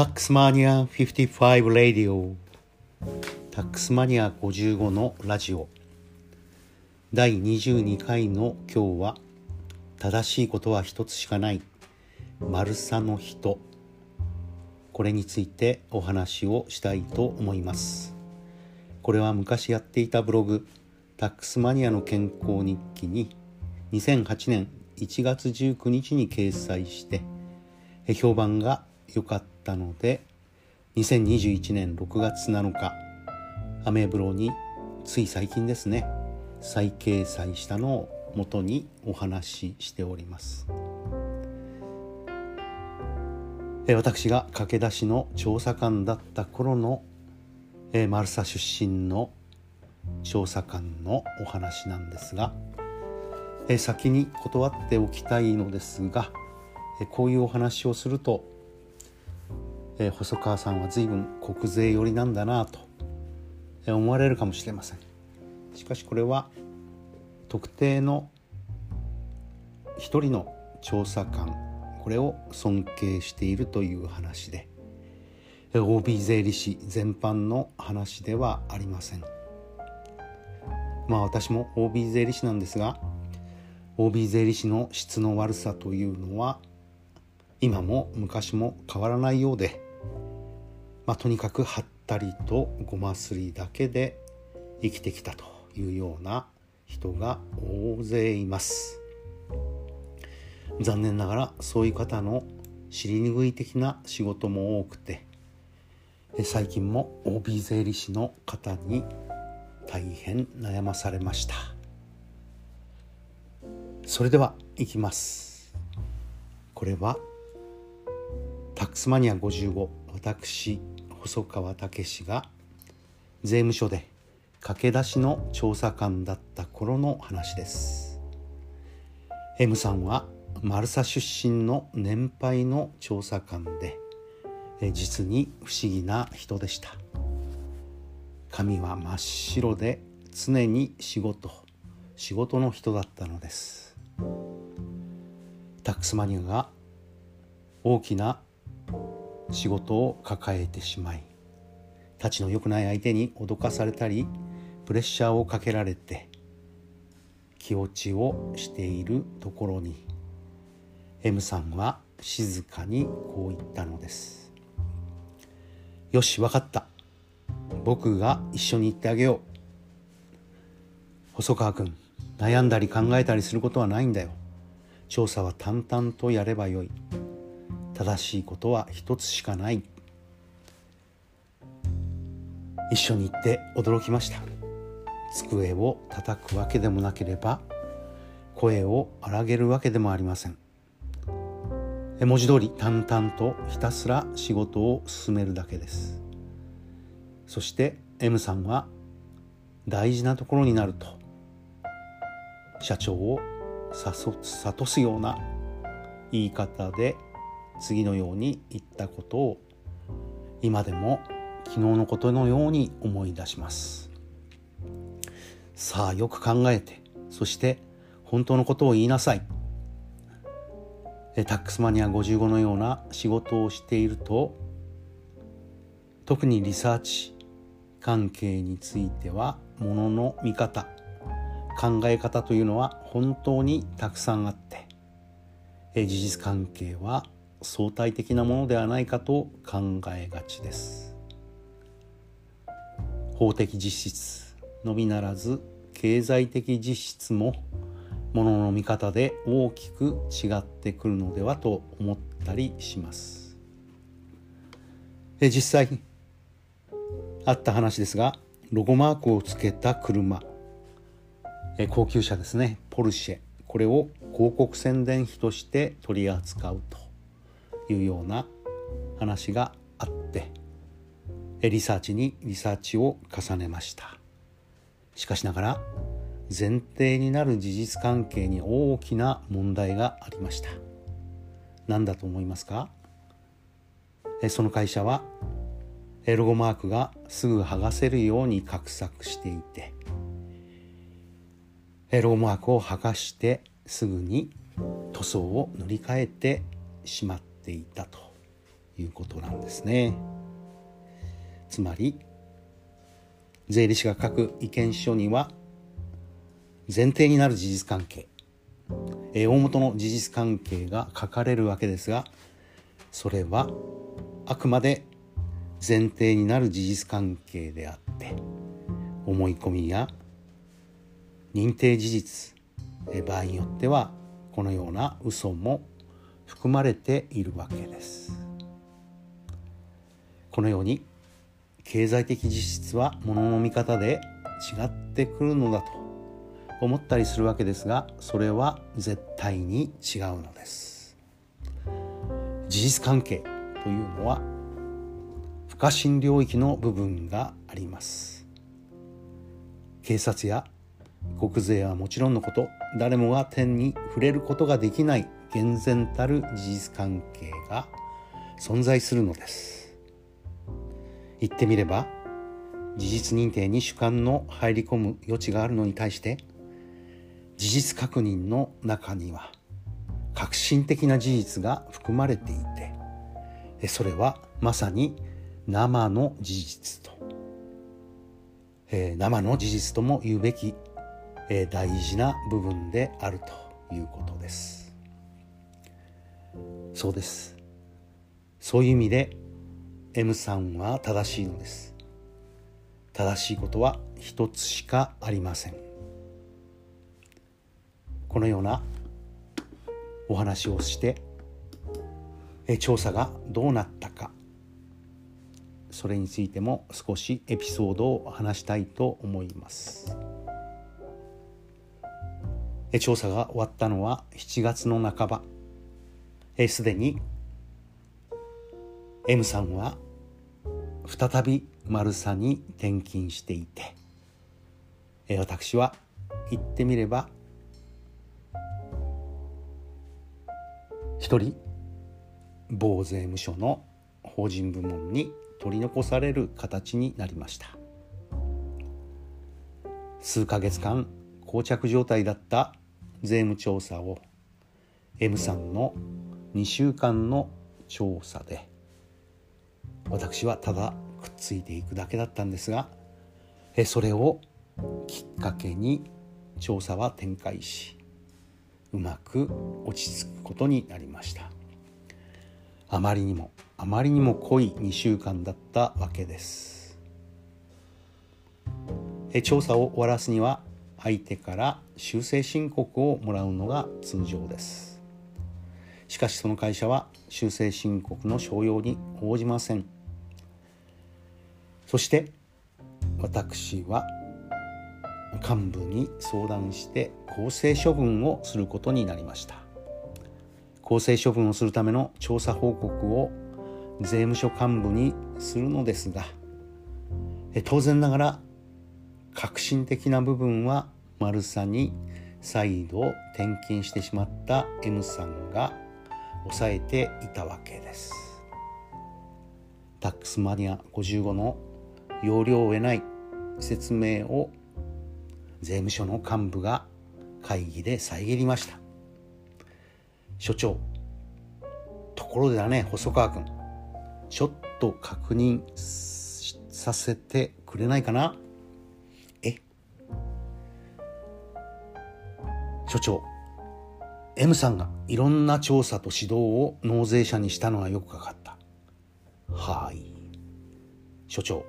タックスマニア55ラディオタックスマニア55のラジオ。第22回の今日は正しいことは一つしかない。丸さの人。これについてお話をしたいと思います。これは昔やっていたブログ。タックスマニアの健康日記に2008年1月19日に掲載して評判が良かった。たので2021年6月7日アメブロについ最近ですね再掲載したのを元にお話ししております。私が駆け出しの調査官だった頃のマルサ出身の調査官のお話なんですが先に断っておきたいのですがこういうお話をするとえ細川さんは随分国税寄りなんだなと思われるかもしれません。しかしこれは特定の一人の調査官これを尊敬しているという話で OB 税理士全般の話ではありません。まあ私も OB 税理士なんですが OB 税理士の質の悪さというのは今も昔も変わらないようで、まあ、とにかくはったりとごますりだけで生きてきたというような人が大勢います。残念ながらそういう方の尻拭い的な仕事も多くて最近も OB 税理士の方に大変悩まされました。それではいきます。これはタックスマニア55私細川武が税務署で駆け出しの調査官だった頃の話です。M さんはマルサ出身の年配の調査官で実に不思議な人でした。髪は真っ白で常に仕事仕事の人だったのです。タックスマニアが大きな仕事を抱えてしまいたちの良くない相手に脅かされたりプレッシャーをかけられて気落ちをしているところに M さんは静かにこう言ったのです。よし分かった。僕が一緒に行ってあげよう。細川君悩んだり考えたりすることはないんだよ。調査は淡々とやればよい。正しいことは一つしかない。一緒に行って驚きました。机を叩くわけでもなければ声を荒げるわけでもありません。文字通り淡々とひたすら仕事を進めるだけです。そして M さんは大事なところになると社長を諭すような言い方で次のように言ったことを今でも昨日のことのように思い出します。さあよく考えてそして本当のことを言いなさい。タックスマニア55のような仕事をしていると特にリサーチ関係についてはものの見方考え方というのは本当にたくさんあって事実関係は相対的なものではないかと考えがちです。法的実質のみならず経済的実質もものの見方で大きく違ってくるのではと思ったりします。え実際あった話ですがロゴマークをつけた車。え高級車ですね。ポルシェ。これを広告宣伝費として取り扱うと。いうような話があってリサーチにリサーチを重ねました。しかしながら前提になる事実関係に大きな問題がありました。何だと思いますか？その会社はロゴマークがすぐ剥がせるように画策していてロゴマークを剥がしてすぐに塗装を塗り替えてしまった。ていたということなんですね。つまり税理士が書く意見書には前提になる事実関係。大元の事実関係が書かれるわけですがそれはあくまで前提になる事実関係であって思い込みや認定事実場合によってはこのような嘘も含まれているわけです。このように経済的実質は物の見方で違ってくるのだと思ったりするわけですがそれは絶対に違うのです。事実関係というのは不可侵領域の部分があります。警察や国税はもちろんのこと誰もが天に触れることができない厳然たる事実関係が存在するのです。言ってみれば事実認定に主観の入り込む余地があるのに対して事実確認の中には革新的な事実が含まれていてそれはまさに生の事実と、えー、生の事実とも言うべきえ大事な部分であるということです。そうです。そういう意味で M さんは正しいのです。正しいことは一つしかありません。このようなお話をして調査がどうなったか。それについても少しエピソードを話したいと思います。調査が終わったのは7月の半ば。すでに M さんは再びマルサに転勤していて私は言ってみれば一人某税務署の法人部門に取り残される形になりました。数ヶ月間膠着状態だった税務調査を M さんの2週間の調査で私はただくっついていくだけだったんですがそれをきっかけに調査は展開しうまく落ち着くことになりました。あまりにもあまりにも濃い2週間だったわけです。調査を終わらすには相手から修正申告をもらうのが通常です。しかしその会社は修正申告の商用に応じません。そして私は幹部に相談して公正処分をすることになりました。公正処分をするための調査報告を税務署幹部にするのですが当然ながら革新的な部分は丸さに再度転勤してしまった M さんが抑えていたわけです。タックスマニア55の要領を得ない説明を税務署の幹部が会議で遮りました。所長ところでだね細川君。ちょっと確認させてくれないかな？え？所長 M さんがいろんな調査と指導を納税者にしたのはよくかかった。はい。所長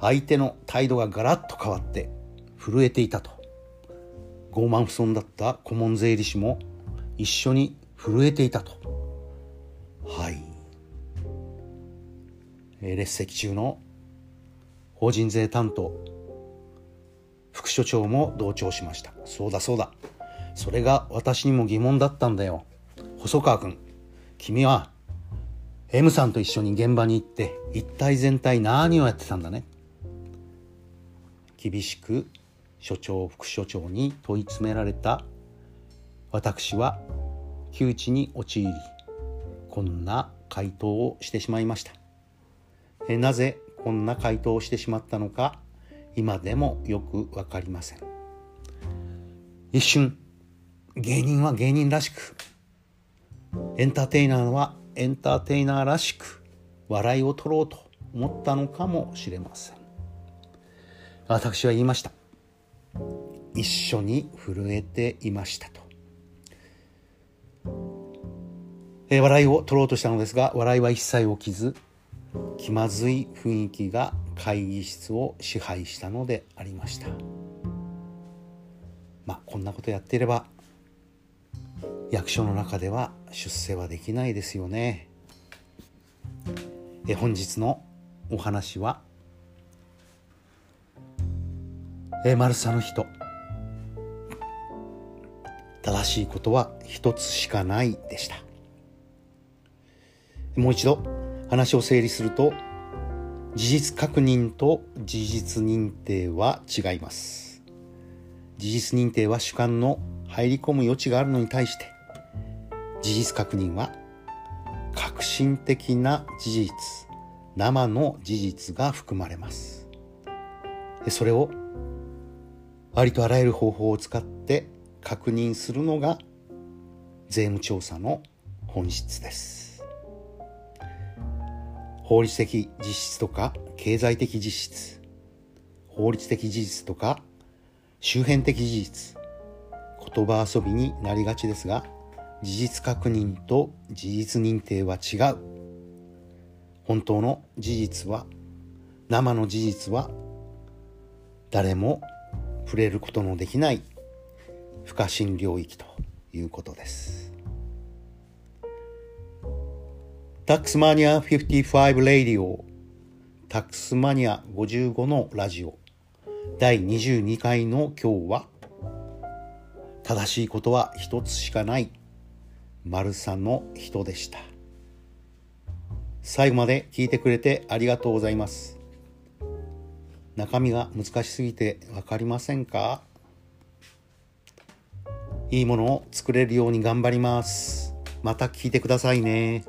相手の態度がガラッと変わって震えていたと。傲慢不損だった顧問税理士も一緒に震えていたと。はい。列席中の法人税担当副所長も同調しました。そうだそうだ。それが私にも疑問だったんだよ。細川君君は M さんと一緒に現場に行って一体全体何をやってたんだね。厳しく所長副所長に問い詰められた。私は窮地に陥りこんな回答をしてしまいました。えなぜこんな回答をしてしまったのか今でもよく分かりません。一瞬芸人は芸人らしくエンターテイナーはエンターテイナーらしく笑いを取ろうと思ったのかもしれません。私は言いました。一緒に震えていましたと、えー、笑いを取ろうとしたのですが笑いは一切起きず気まずい雰囲気が会議室を支配したのでありました。まあこんなことやっていれば役所の中では出世はできないですよね。え本日のお話は？えマルサの人。正しいことは一つしかないでした。もう一度話を整理すると事実確認と事実認定は違います。事実認定は主観の入り込む余地があるのに対して事実確認は革新的な事実生の事実が含まれます。それをありとあらゆる方法を使って確認するのが税務調査の本質です。法律的実質とか経済的実質法律的事実とか周辺的事実言葉遊びになりがちですが事実確認と事実認定は違う。本当の事実は生の事実は誰も触れることのできない。不可侵領域ということです。タックスマニア55レイディオ。タックスマニア55のラジオ。第22回の今日は正しいことは一つしかない。丸さんの人でした。最後まで聞いてくれてありがとうございます。中身が難しすぎて分かりませんか？いいものを作れるように頑張ります。また聞いてくださいね。